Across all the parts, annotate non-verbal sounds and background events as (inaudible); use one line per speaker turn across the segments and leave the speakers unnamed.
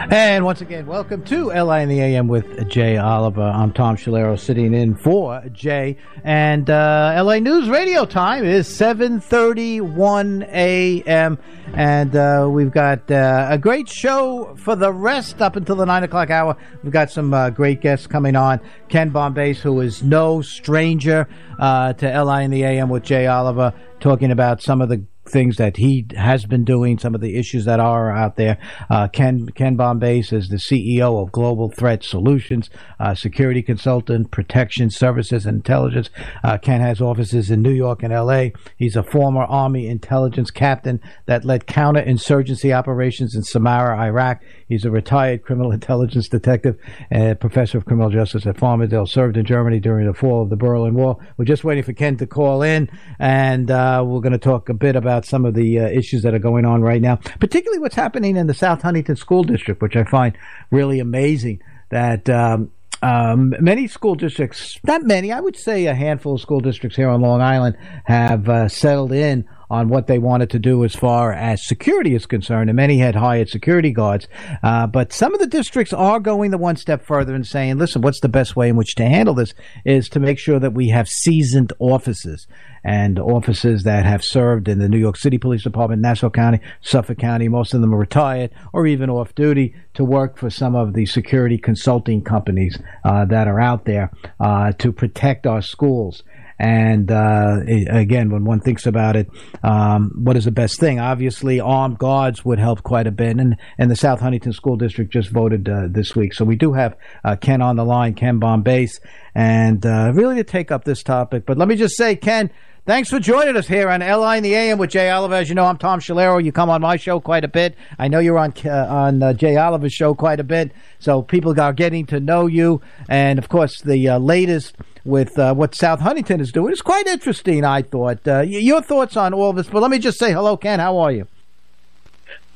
And once again, welcome to LI in the AM with Jay Oliver. I'm Tom Shalero sitting in for Jay. And uh, LI News Radio time is 7.31 a.m. And uh, we've got uh, a great show for the rest up until the 9 o'clock hour. We've got some uh, great guests coming on. Ken Bombace, who is no stranger uh, to LI in the AM with Jay Oliver, talking about some of the things that he has been doing, some of the issues that are out there. Uh, Ken Ken Bombace is the CEO of Global Threat Solutions, uh, security consultant, protection services, and intelligence. Uh, Ken has offices in New York and L.A. He's a former Army intelligence captain that led counterinsurgency operations in Samarra, Iraq. He's a retired criminal (laughs) intelligence detective and professor of criminal justice at Farmingdale. Served in Germany during the fall of the Berlin Wall. We're just waiting for Ken to call in, and uh, we're going to talk a bit about some of the uh, issues that are going on right now, particularly what's happening in the South Huntington School District, which I find really amazing. That um, um, many school districts, not many, I would say a handful of school districts here on Long Island have uh, settled in on what they wanted to do as far as security is concerned, and many had hired security guards. Uh, but some of the districts are going the one step further and saying, listen, what's the best way in which to handle this is to make sure that we have seasoned officers and officers that have served in the New York City Police Department, Nassau County, Suffolk County. Most of them are retired or even off duty to work for some of the security consulting companies uh, that are out there uh, to protect our schools. And uh, again, when one thinks about it, um, what is the best thing? Obviously, armed guards would help quite a bit. And, and the South Huntington School District just voted uh, this week. So we do have uh, Ken on the line, Ken Bombace, and uh, really to take up this topic. But let me just say, Ken, Thanks for joining us here on LI in the AM with Jay Oliver. As you know, I'm Tom Shalero. You come on my show quite a bit. I know you're on uh, on uh, Jay Oliver's show quite a bit, so people are getting to know you. And of course, the uh, latest with uh, what South Huntington is doing is quite interesting. I thought. Uh, your thoughts on all this? But let me just say hello, Ken. How are you?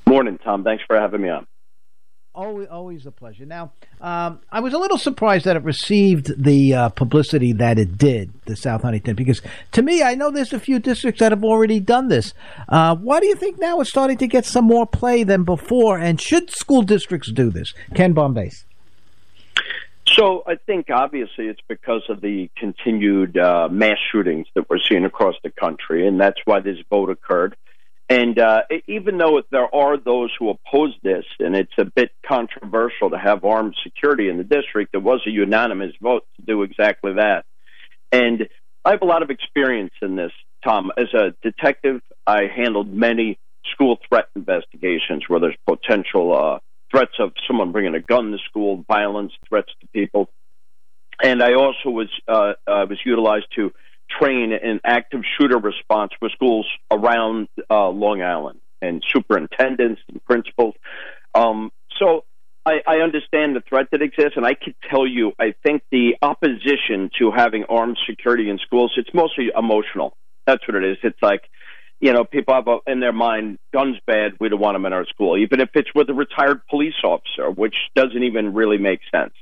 Morning, Tom. Thanks for having me on.
Always, always a pleasure. Now, um, I was a little surprised that it received the uh, publicity that it did, the South Huntington, because to me, I know there's a few districts that have already done this. Uh, why do you think now it's starting to get some more play than before? And should school districts do this? Ken Bombay.
So I think obviously it's because of the continued uh, mass shootings that we're seeing across the country, and that's why this vote occurred. And uh, even though there are those who oppose this, and it's a bit controversial to have armed security in the district, there was a unanimous vote to do exactly that. And I have a lot of experience in this, Tom. As a detective, I handled many school threat investigations where there's potential uh, threats of someone bringing a gun to school, violence, threats to people. And I also was uh, uh, was utilized to train in active shooter response for schools around uh, Long Island and superintendents and principals. Um, so I, I understand the threat that exists, and I can tell you, I think the opposition to having armed security in schools, it's mostly emotional. That's what it is. It's like, you know, people have in their mind, guns bad, we don't want them in our school, even if it's with a retired police officer, which doesn't even really make sense.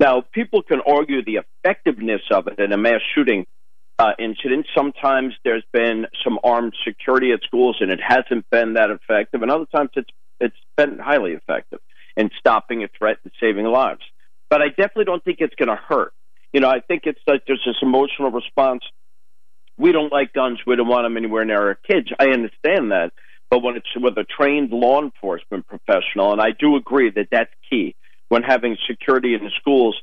Now, people can argue the effectiveness of it in a mass shooting uh, incidents. Sometimes there's been some armed security at schools, and it hasn't been that effective. And other times it's it's been highly effective in stopping a threat and saving lives. But I definitely don't think it's going to hurt. You know, I think it's like there's this emotional response. We don't like guns. We don't want them anywhere near our kids. I understand that. But when it's with a trained law enforcement professional, and I do agree that that's key when having security in the schools,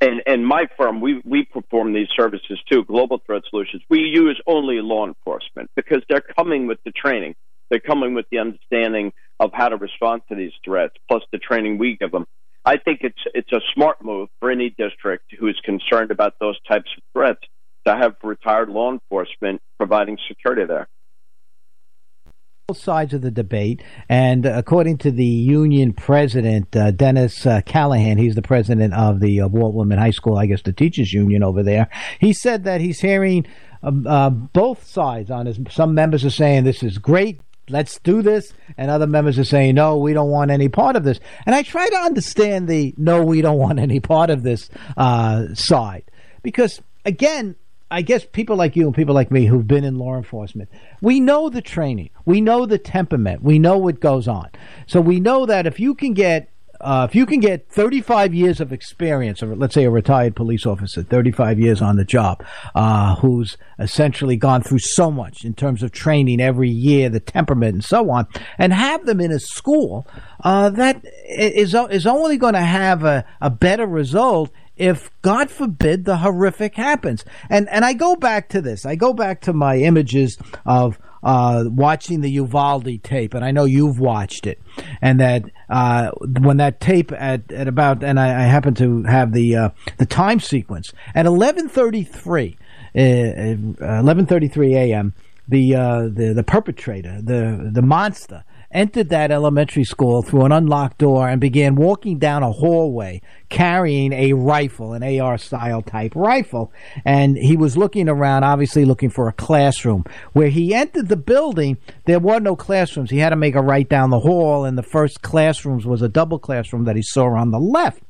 and and my firm we we perform these services too global threat solutions. We use only law enforcement because they're coming with the training. They're coming with the understanding of how to respond to these threats plus the training we give them. I think it's it's a smart move for any district who is concerned about those types of threats to have retired law enforcement providing security there
sides of the debate, and according to the union president, uh, Dennis uh, Callahan, he's the president of the uh, Walt Whitman High School, I guess the teachers union over there. He said that he's hearing um, uh, both sides on this. Some members are saying this is great. Let's do this. And other members are saying, no, we don't want any part of this. And I try to understand the no, we don't want any part of this uh, side. Because, again, I guess people like you and people like me who've been in law enforcement, we know the training, we know the temperament, we know what goes on. So we know that if you can get uh, if you can get 35 years of experience, or let's say a retired police officer, 35 years on the job, uh, who's essentially gone through so much in terms of training every year, the temperament and so on, and have them in a school uh, that is is only going to have a, a better result if God forbid the horrific happens. And and I go back to this. I go back to my images of uh, watching the Uvalde tape, and I know you've watched it, and that uh, when that tape at, at about, and I, I happen to have the uh, the time sequence at eleven thirty three, uh, uh, eleven thirty three a.m. The, uh, the the perpetrator, the the monster, entered that elementary school through an unlocked door and began walking down a hallway carrying a rifle, an AR style type rifle. And he was looking around, obviously looking for a classroom. Where he entered the building, there were no classrooms. He had to make a right down the hall, and the first classrooms was a double classroom that he saw on the left.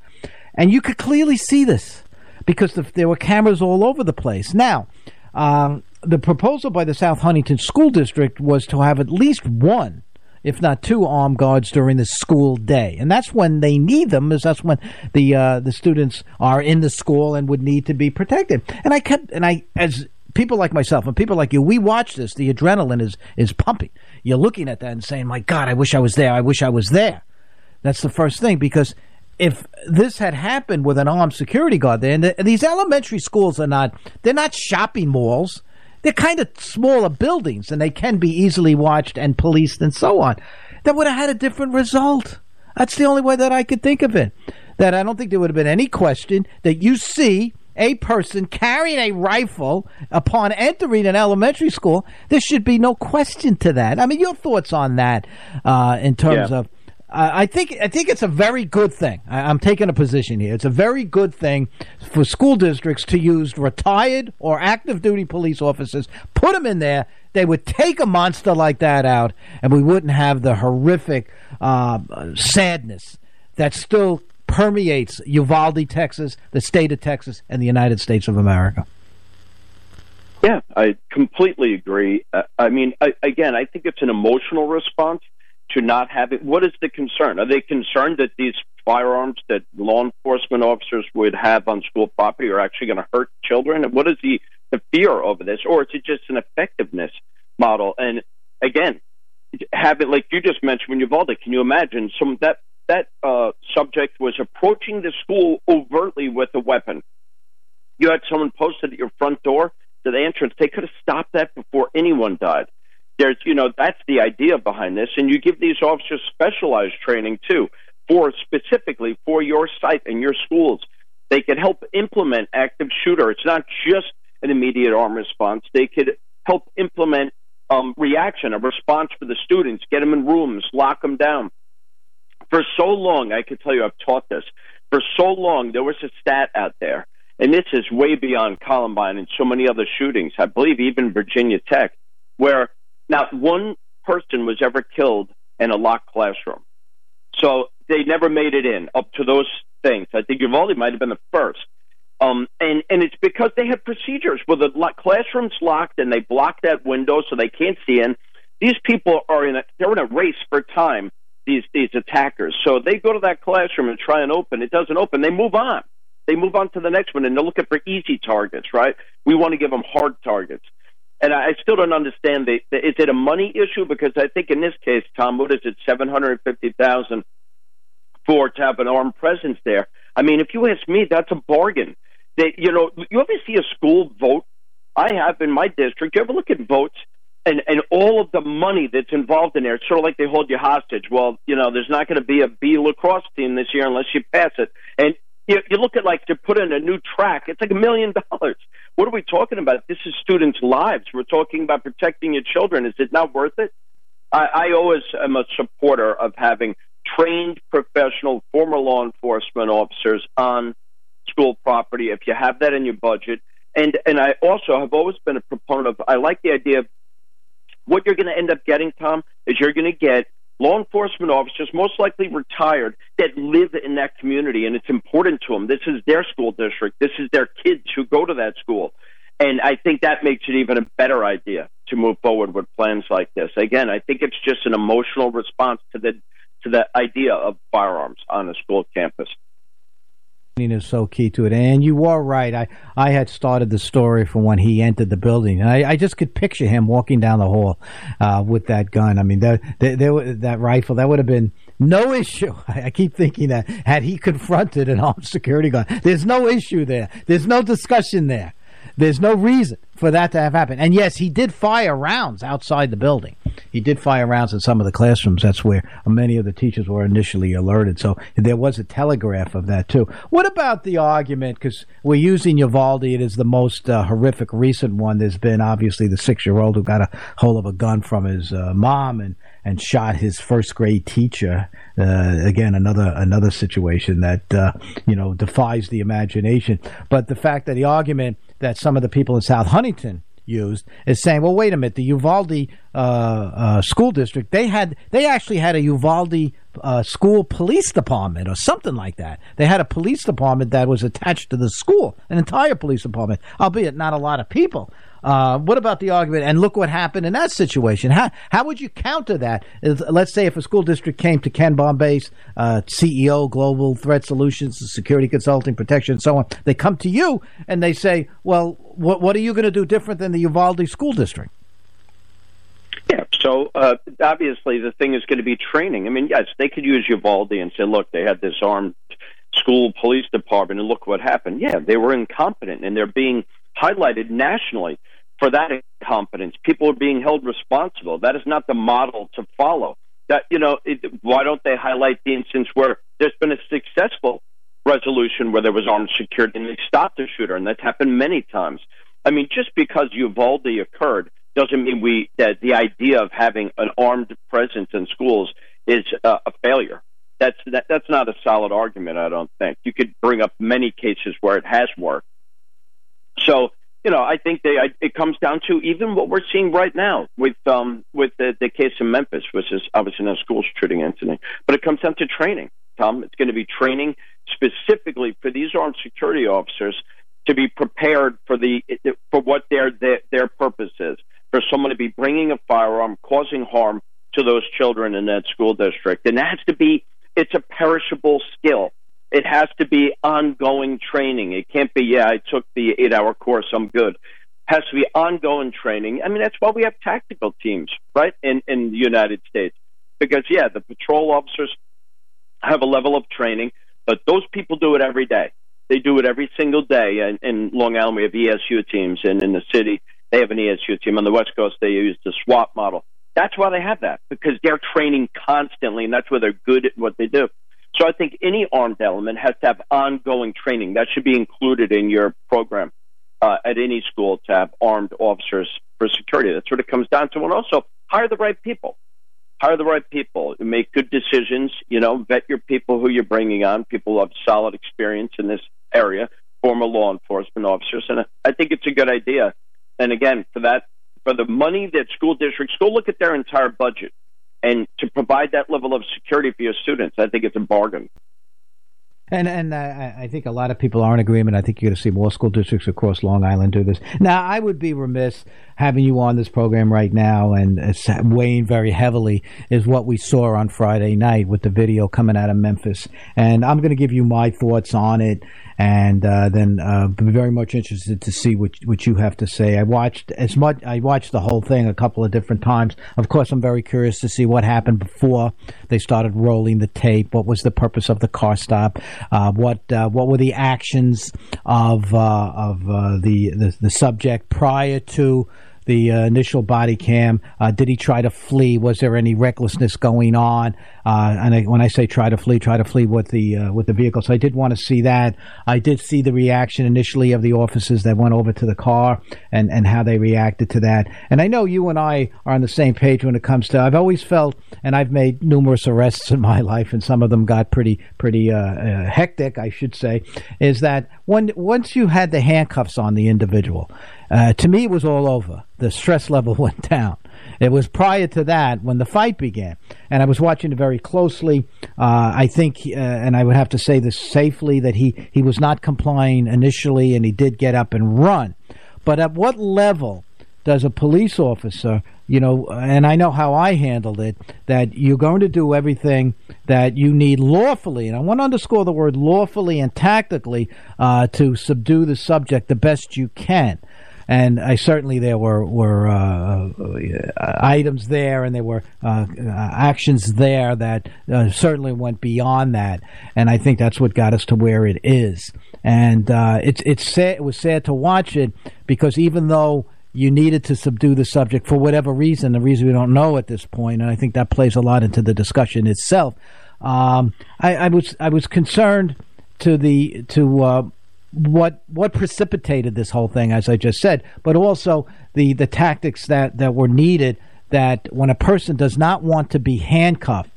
And you could clearly see this because the, there were cameras all over the place. Now, um, the proposal by the South Huntington School District was to have at least one if not two armed guards during the school day. And that's when they need them, is that's when the uh, the students are in the school and would need to be protected. And I kept and I as people like myself and people like you, we watch this, the adrenaline is is pumping. You're looking at that and saying, My God, I wish I was there, I wish I was there. That's the first thing because if this had happened with an armed security guard there, and, the, and these elementary schools are not, they're not shopping malls they're kind of smaller buildings and they can be easily watched and policed and so on. That would have had a different result. That's the only way that I could think of it. That I don't think there would have been any question that you see a person carrying a rifle upon entering an elementary school. There should be no question to that. I mean, your thoughts on that uh, in terms yeah. of I think I think it's a very good thing. I, am taking a position here. It's a very good thing for school districts to use retired or active duty police officers. Put them in there. They would take a monster like that out, and we wouldn't have the horrific uh, sadness that still permeates Uvalde, Texas, the state of Texas, and the United States of America.
Yeah, I completely agree. Uh, I mean, I, again, I think it's an emotional response to not have it? What is the concern? Are they concerned that these firearms that law enforcement officers would have on school property are actually going to hurt children? What is the, the fear over this? Or is it just an effectiveness model? And again, have it like you just mentioned when Uvalde, can you imagine some that that uh, subject was approaching the school overtly with a weapon? You had someone posted at your front door to the entrance. They could have stopped that before anyone died there's you know that's the idea behind this. And you give these officers specialized training too for specifically for your site and your schools. They could help implement active shooter. It's not just an immediate arm response. They could help implement um, reaction a response for the students get them in rooms lock them down. For so long i could tell you i've taught this for so long there was a stat out there and this is way beyond columbine and so many other shootings. I believe even virginia tech where not one person was ever killed in a locked classroom. So they never made it in up to those things. I think Uvalde might have been the first. Um, and, and it's because they have procedures where the lo- classroom's locked and they block that window so they can't see in. These people are in a, they're in a race for time, these, these attackers. So they go to that classroom and try and open. It doesn't open. They move on. They move on to the next one and they're looking for easy targets, right? We want to give them hard targets and I still don't understand the, the, is it a money issue? Because I think in this case, Tom, what is it, seven hundred fifty thousand for to have an armed presence there? I mean, if you ask me, that's a bargain. They, you know, you ever see a school vote? I have in my district. You ever look at votes and and all of the money that's involved in there? It's sort of like they hold you hostage. Well, you know, there's not going to be a B lacrosse team this year unless you pass it, and you, you look at like to put in a new track, it's like a million dollars. What are we talking about? This is students' lives. We're talking about protecting your children. Is it not worth it? I, I always am a supporter of having trained professional former law enforcement officers on school property if you have that in your budget. And and I also have always been a proponent of I like the idea of what you're going to end up getting, Tom, is you're going to get law enforcement officers, most likely retired, that live in that community, and it's important to them. This is their school district. This is their kids who go to that school. And I think that makes it even a better idea to move forward with plans like this. Again, I think it's just an emotional response to the to the idea of firearms on a school campus
is so key to it. And you are right. I, I had started the story from when he entered the building, and I, I just could picture him walking down the hall uh, with that gun. I mean, that that rifle that would have been no issue. (laughs) I keep thinking that had he confronted an (laughs) armed security guard, there's no issue there. There's no discussion there. There's no reason for that to have happened. And yes, he did fire rounds outside the building. He did fire rounds in some of the classrooms. That's where many of the teachers were initially alerted. So there was a telegraph of that too. What about the argument? Because we're using Uvalde. It is the most uh, horrific recent one. There's been obviously the six-year-old who got a hold of a gun from his uh, mom and and shot his first grade teacher. Uh, again, another another situation that uh, you know defies the imagination. But the fact that the argument that some of the people in South Huntington used is saying, well, wait a minute, the Uvalde uh, uh, school district they had they actually had a Uvalde uh, school police department or something like that. They had a police department that was attached to the school, an entire police department, albeit not a lot of people. Uh, what about the argument? And look what happened in that situation. How how would you counter that? Let's say if a school district came to Ken Bombay's uh, CEO, Global Threat Solutions, Security Consulting, Protection, and so on. They come to you and they say, "Well, what what are you going to do different than the Uvalde school district?"
Yeah, so uh, obviously the thing is going to be training. I mean, yes, they could use Uvalde and say, "Look, they had this armed school police department, and look what happened." Yeah, they were incompetent, and they're being highlighted nationally for that incompetence. People are being held responsible. That is not the model to follow. That you know, it, why don't they highlight the instance where there's been a successful resolution where there was armed security and they stopped the shooter, and that's happened many times. I mean, just because Uvalde occurred doesn't mean we that the idea of having an armed presence in schools is uh, a failure. That's that, that's not a solid argument. I don't think you could bring up many cases where it has worked. So you know, I think they, I, it comes down to even what we're seeing right now with um, with the, the case in Memphis, which is obviously not a school shooting incident, but it comes down to training. Tom, it's going to be training specifically for these armed security officers to be prepared for the for what their their, their purpose is. For someone to be bringing a firearm, causing harm to those children in that school district, and that has to be it's a perishable skill it has to be ongoing training. It can't be, yeah, I took the eight hour course, I'm good. It has to be ongoing training. I mean, that's why we have tactical teams, right, in, in the United States. Because, yeah, the patrol officers have a level of training, but those people do it every day. They do it every single day. And in Long Island, we have ESU teams, and in the city, they have an ESU team. On the West Coast, they use the SWAT model. That's why they have that, because they're training constantly, and that's where they're good at what they do. So I think any armed element has to have ongoing training. That should be included in your program uh, at any school to have armed officers for security. That's what it comes down to. And also hire the right people. Hire the right people. Make good decisions. You know, vet your people who you're bringing on. People who have solid experience in this area, former law enforcement officers. And I think it's a good idea. And again, for that, for the money that school districts go look at their entire budget and to provide that level of security for your students, I think it's a bargain.
And and uh, I think a lot of people are in agreement. I think you're going to see more school districts across Long Island do this. Now, I would be remiss having you on this program right now and it's weighing very heavily is what we saw on Friday night with the video coming out of Memphis. And I'm going to give you my thoughts on it and uh, then uh, be very much interested to see what what you have to say. I watched as much. I watched the whole thing a couple of different times. Of course, I'm very curious to see what happened before they started rolling the tape. What was the purpose of the car stop? Uh, what uh, what were the actions of uh, of uh, the, the the subject prior to the initial body cam? Did he try to flee? Was there any recklessness going on? Uh, and I, when I say try to flee, try to flee with the uh, with the vehicle. So I did want to see that. I did see the reaction initially of the officers that went over to the car and and how they reacted to that. And I know you and I are on the same page when it comes to. I've always felt, and I've made numerous arrests in my (laughs) life, and some of them got pretty pretty uh, uh, hectic, I should say. Is that when once you had the handcuffs on the individual, uh, to me it was all over. The stress level (laughs) went down. It was prior to that when the fight began, and I was watching it very closely. Uh, I think, uh, and I would have to say this safely, that he he was not complying initially, and he did get up and run. But at what level does a police officer, you know, and I know how I handled it, that you're going to do everything that you need lawfully, and I want to underscore the word lawfully and tactically uh, to subdue the subject the best you can and I certainly there were were uh, uh, items there, and there were uh, actions there that uh, certainly went beyond that, and I think that's what got us to where it is. And uh, it's it's sad, it was sad to watch it because even though you needed to subdue the subject for whatever reason, the reason we don't know at this point, and I think that plays a lot into the discussion itself. Um, I, I, was I was concerned to the to uh, what what precipitated this whole thing, as I just said, but also the the tactics that that were needed. That when a person does not want to be handcuffed,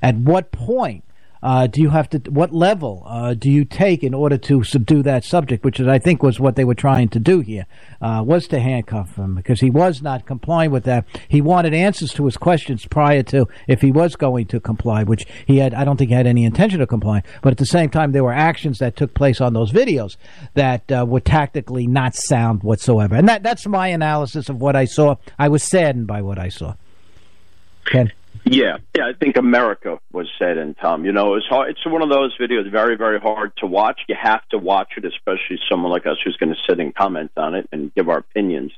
at what point uh, do you have to? What level uh, do you take in order to subdue that subject? Which is, I think, was what they were trying to do here, uh, was to handcuff him because he was not complying with that. He wanted answers to his questions prior to if he was going to comply, which he had. I don't think he had any intention of complying. But at the same time, there were actions that took place on those videos that uh, were tactically not sound whatsoever. And that that's my analysis of what I saw. I was saddened by what I saw. Ken.
Yeah, yeah, I think America was said in Tom. You know, it's hard. It's one of those videos very, very hard to watch. You have to watch it, especially someone like us who's going to sit and comment on it and give our opinions.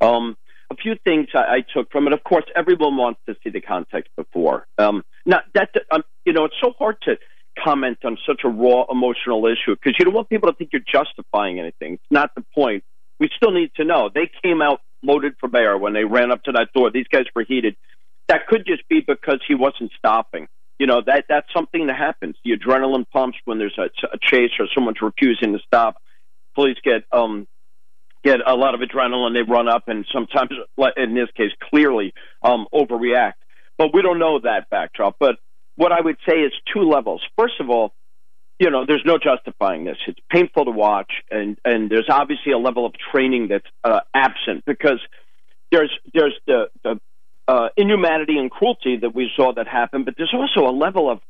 Um, a few things I, I took from it. Of course, everyone wants to see the context before. Um, not that um, you know, it's so hard to comment on such a raw emotional issue because you don't want people to think you're justifying anything. It's not the point. We still need to know. They came out loaded for bear when they ran up to that door. These guys were heated that could just be because he wasn't stopping. You know that that's something that happens. The adrenaline pumps when there's a, a chase or someone's refusing to stop. Police get um get a lot of adrenaline. They run up and sometimes, in this case, clearly um, overreact. But we don't know that backdrop. But what I would say is two levels. First of all, you know, there's no justifying this. It's painful to watch, and and there's obviously a level of training that's uh, absent because there's there's the the uh, inhumanity and cruelty that we saw that happen, but there's also a level of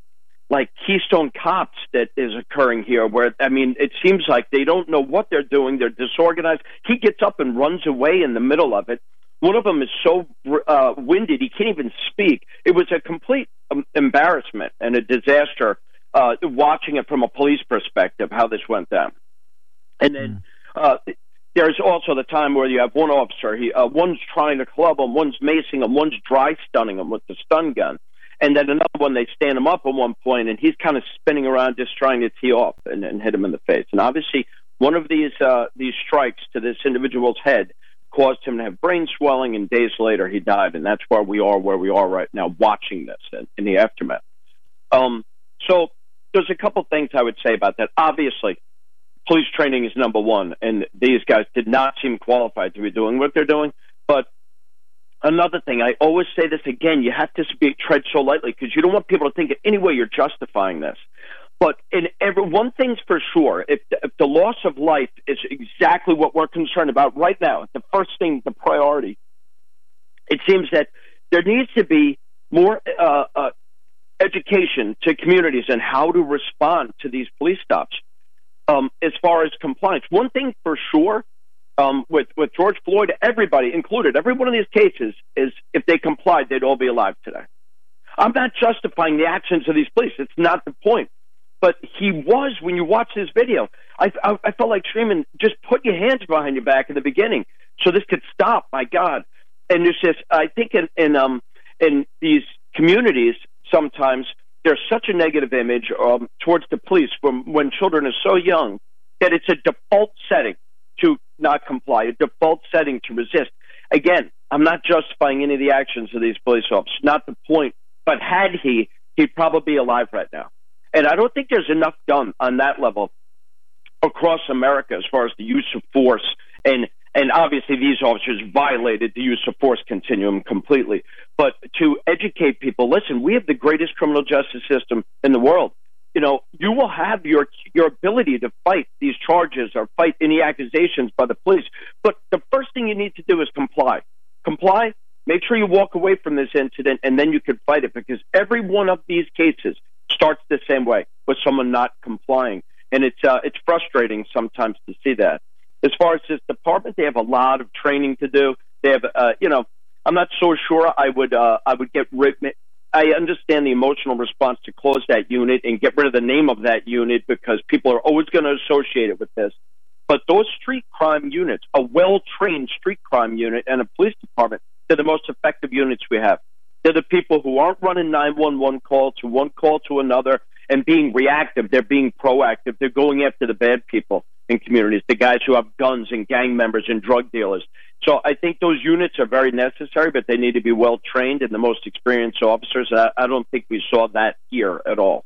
like Keystone Cops that is occurring here where, I mean, it seems like they don't know what they're doing. They're disorganized. He gets up and runs away in the middle of it. One of them is so uh, winded he can't even speak. It was a complete um, embarrassment and a disaster uh, watching it from a police perspective, how this went down. And then mm. uh, there's also the time where you have one officer, he, uh, one's trying to club him, one's macing him, one's dry stunning him with the stun gun. And then another one, they stand him up at one point, and he's kind of spinning around just trying to tee off and, and hit him in the face. And obviously, one of these uh, these strikes to this individual's head caused him to have brain swelling, and days later he died. And that's where we are, where we are right now, watching this in, in the aftermath. Um, so there's a couple things I would say about that. Obviously, police training is number one, and these guys did not seem qualified to be doing what they're doing. But another thing, I always say this again: you have to speak, tread so lightly because you don't want people to think in any way you're justifying this. But in every one thing's for sure: if the, if the loss of life is exactly what we're concerned about right now, the first thing, the priority, it seems that there needs to be more uh, uh, education to communities and how to respond to these police stops um, as far as compliance. One thing for sure um, with with George Floyd, everybody included, every one of these cases is if they complied, they'd all be alive today. I'm not justifying the actions of these police. It's not the point. But he was when you watch this video. I, I, I felt like screaming, just put your hands behind your back in the beginning, so this could stop. My God! And there's this. I think in in um in these communities sometimes there's such a negative image um, towards the police from when children are so young that it's a default setting to not comply, a default setting to resist. Again, I'm not justifying any of the actions of these police officers, not the point. But had he, he'd probably be alive right now. And I don't think there's enough done on that level across America as far as the use of force and and obviously these officers violated the use of force continuum completely. But to educate people, listen, we have the greatest criminal justice system in the world. You know, you will have your your ability to fight these charges or fight any accusations by the police. But the first thing you need to do is comply. Comply. Make sure you walk away from this incident, and then you can fight it. Because every one of these cases starts the same way with someone not complying, and it's uh, it's frustrating sometimes to see that. As far as this department, they have a lot of training to do. They have, uh, you know, I'm not so sure I would uh, I would get rid. I understand the emotional response to close that unit and get rid of the name of that unit because people are always going to associate it with this. But those street crime units, a well trained street crime unit and a police department, they're the most effective units we have. They're the people who aren't running 911 call to one call to another and being reactive. They're being proactive. They're going after the bad people in communities, the guys who have guns and gang members and drug dealers. So I think those units are very necessary, but they need to be well trained and the most experienced officers. I, I don't think we saw that here at all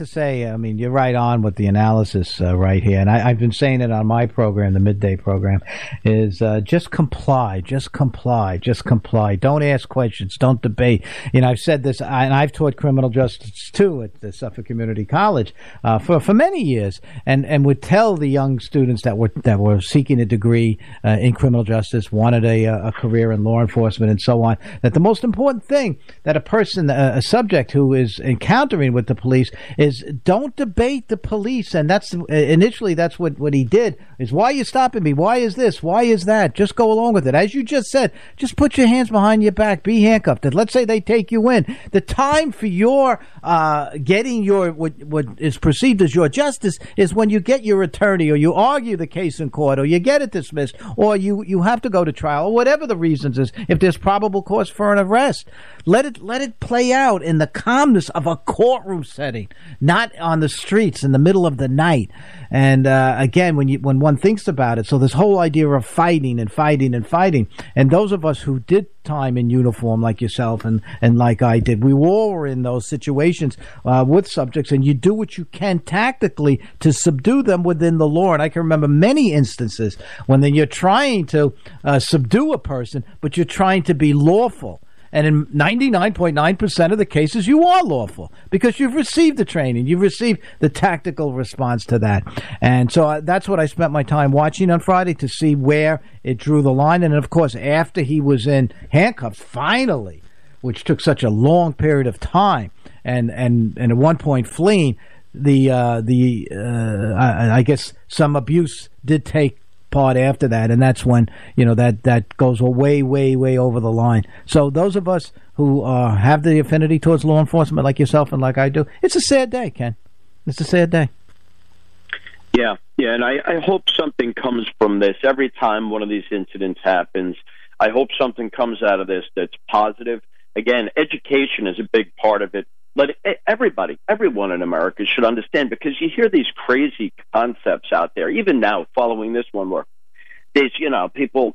to say, I mean, you're right on with the analysis uh, right here, and I, have been saying it on my program, the midday program, is uh, just comply, just comply, just comply. Don't ask questions, don't debate. You know, I've said this, and I've taught criminal justice too at the Suffolk Community College uh, for for many years, and and would tell the young students that were that were seeking a degree uh, in criminal justice, wanted a, a career in law enforcement, and so on, that the most important thing that a person, a subject who is encountering with the police is don't debate the police, and that's initially that's what what he did. Is why are you stopping me? Why is this? Why is that? Just go along with it, as you just said. Just put your hands behind your back. Be handcuffed. And let's say they take you in. The time for your uh, getting your what what is perceived as your justice is when you get your attorney, or you argue the case in court, or you get it dismissed, or you you have to go to trial, or whatever the reasons is. If there's probable cause for an arrest, let it let it play out in the calmness of a courtroom setting not on the streets in the middle of the night. And uh, again, when you when one thinks about it, so this whole idea of fighting and fighting and fighting, and those of us who did time in uniform like yourself and, and like I did, we all were in those situations uh, with subjects, and you do what you can tactically to subdue them within the law. And I can remember many instances when then you're trying to uh, subdue a person, but you're trying to be lawful and in 99.9% of the cases, you are lawful because you've received the training. You've received the tactical response to that. And so uh, that's what I spent my time watching on Friday to see where it drew the line. And of course, after he was in handcuffs, finally, which took such a long period of time, and, and, and at one point fleeing, the uh, the uh, I, I guess some abuse did take part after that, and that's when you know that that goes way, way, way over the line. So those of us who uh, have the affinity towards law enforcement, like yourself and like I do, it's a sad day, Ken. It's a sad day.
Yeah, yeah, and I, I hope something comes from this. Every time one of these incidents happens, I hope something comes out of this that's positive. Again, education is a big part of it. Let everybody, everyone in America should understand because you hear these crazy concepts out there, even now following this one where there's, you know, people,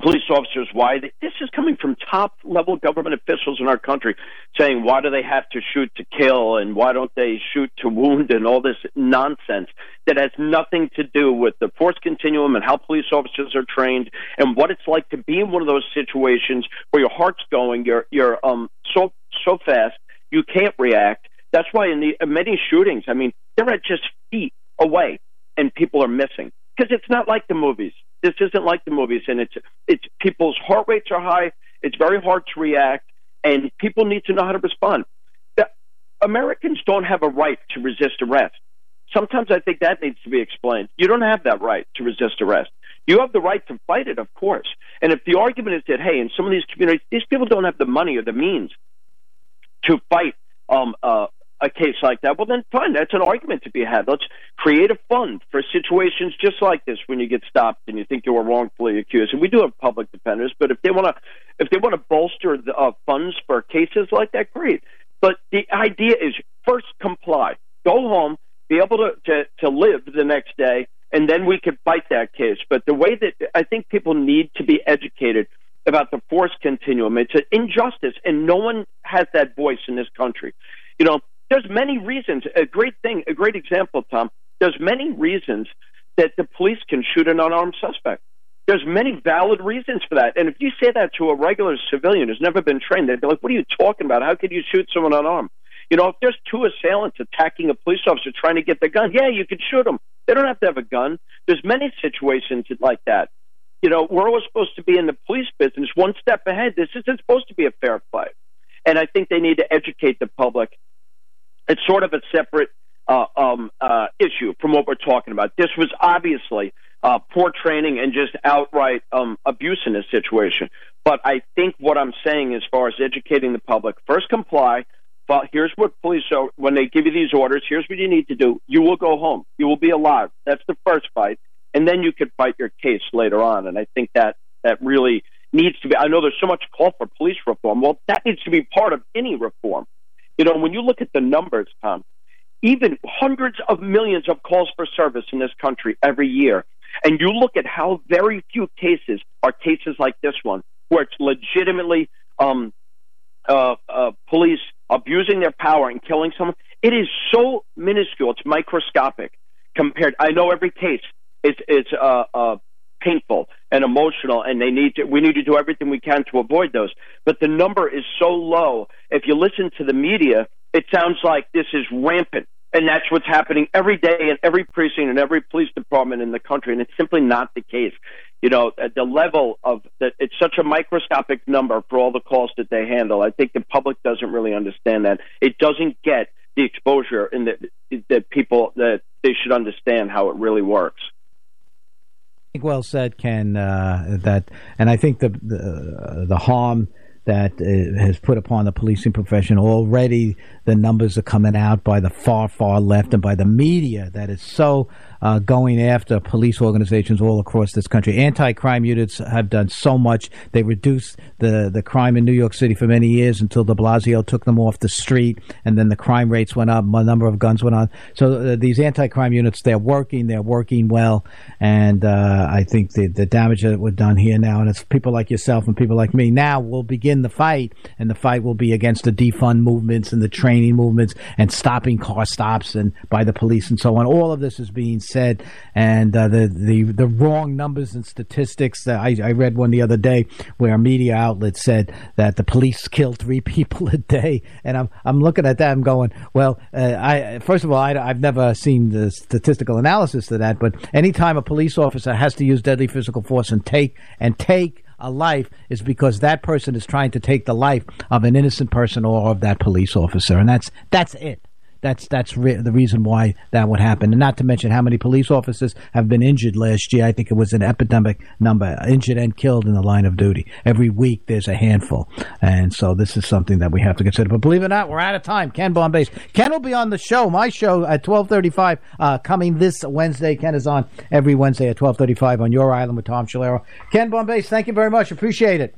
police officers, why they, this is coming from top level government officials in our country saying, why do they have to shoot to kill? And why don't they shoot to wound? And all this nonsense that has nothing to do with the force continuum and how police officers are trained and what it's like to be in one of those situations where your heart's going, you're, you're, um, so, so fast you can't react. That's why in the in many shootings, I mean, they're at just feet away, and people are missing because it's not like the movies. This isn't like the movies, and it's it's people's heart rates are high. It's very hard to react, and people need to know how to respond. The, Americans don't have a right to resist arrest. Sometimes I think that needs to be explained. You don't have that right to resist arrest. You have the right to fight it, of course. And if the argument is that, hey, in some of these communities, these people don't have the money or the means to fight um, uh, a case like that, well, then fine. That's an argument to be had. Let's create a fund for situations just like this when you get stopped and you think you were wrongfully accused. And we do have public defenders, but if they want to, if they want to bolster the uh, funds for cases like that, great. But the idea is first comply, go home, be able to, to, to live the next day, and then we could fight that case. But the way that I think people need to be educated about the force continuum. It's an injustice, and no one has that voice in this country. You know, there's many reasons. A great thing, a great example, Tom. There's many reasons that the police can shoot an unarmed suspect. There's many valid reasons for that. And if you say that to a regular civilian who's never been trained, they'd be like, "What are you talking about? How could you shoot someone unarmed?" You know, if there's two assailants attacking a police officer trying to get the gun, yeah, you could shoot them. They don't have to have a gun. There's many situations like that. You know, we're always supposed to be in the police business one step ahead. This isn't supposed to be a fair fight. And I think they need to educate the public. It's sort of a separate uh, um, uh, issue from what we're talking about. This was obviously uh, poor training and just outright um, abuse in this situation. But I think what I'm saying, as far as educating the public, first comply. But here's what police are when they give you these orders. Here's what you need to do. You will go home. You will be alive. That's the first fight, and then you could fight your case later on. And I think that that really needs to be. I know there's so much call for police reform. Well, that needs to be part of any reform. You know, when you look at the numbers, Tom, even hundreds of millions of calls for service in this country every year, and you look at how very few cases are cases like this one, where it's legitimately um, uh, uh, police abusing their power and killing someone. It is so minuscule; it's microscopic compared. I know every case is is uh, uh, painful and emotional, and they need to. We need to do everything we can to avoid those. But the number is so low. If you listen to the media, it sounds like this is rampant. And that's what's happening every day in every precinct and every police department in the country. And it's simply not the case. You know, at the level of that, it's such a microscopic number for all the calls that they handle. I think the public doesn't really understand that. It doesn't get the exposure in that that people that they should understand how it really works
well said, Ken. Uh, that, and I think the the, the harm that uh, has put upon the policing profession already. The numbers are coming out by the far, far left and by the media that is so uh, going after police organizations all across this country. Anti-crime units have done so much. They reduced the, the crime in New York City for many years until De Blasio took them off the street, and then the crime rates went up, a number of guns went on. So uh, these anti-crime units, they're working, they're working well, and uh, I think the, the damage that was done here now, and it's people like yourself and people like me now will begin the fight, and the fight will be against the defund movements and the training movements and stopping car stops and by the police and so on. All of this is being said, and uh, the the the wrong numbers and statistics. I, I read one the other day where a media outlet said that the police kill three (laughs) people a day, and I'm I'm looking at that. I'm going, well, uh, I first of all, I, I've never seen the statistical analysis to that, but anytime a police officer has to use deadly physical force and take and take a life is because that person is trying to take the life of an innocent person or of that police officer, and that's that's it. That's that's re- the reason why that would happen, and not to mention how many police officers have been injured last year. I think it was an epidemic number, injured and killed in the line of duty. Every week there's a handful, and so this is something that we have to consider. But believe it or not, we're out of time. Ken Bombace. Ken will be on the show, my show at twelve thirty-five, uh, coming this Wednesday. Ken is on every Wednesday at twelve thirty-five on your island with Tom Chalero. Ken Bombace, thank you very much. Appreciate it.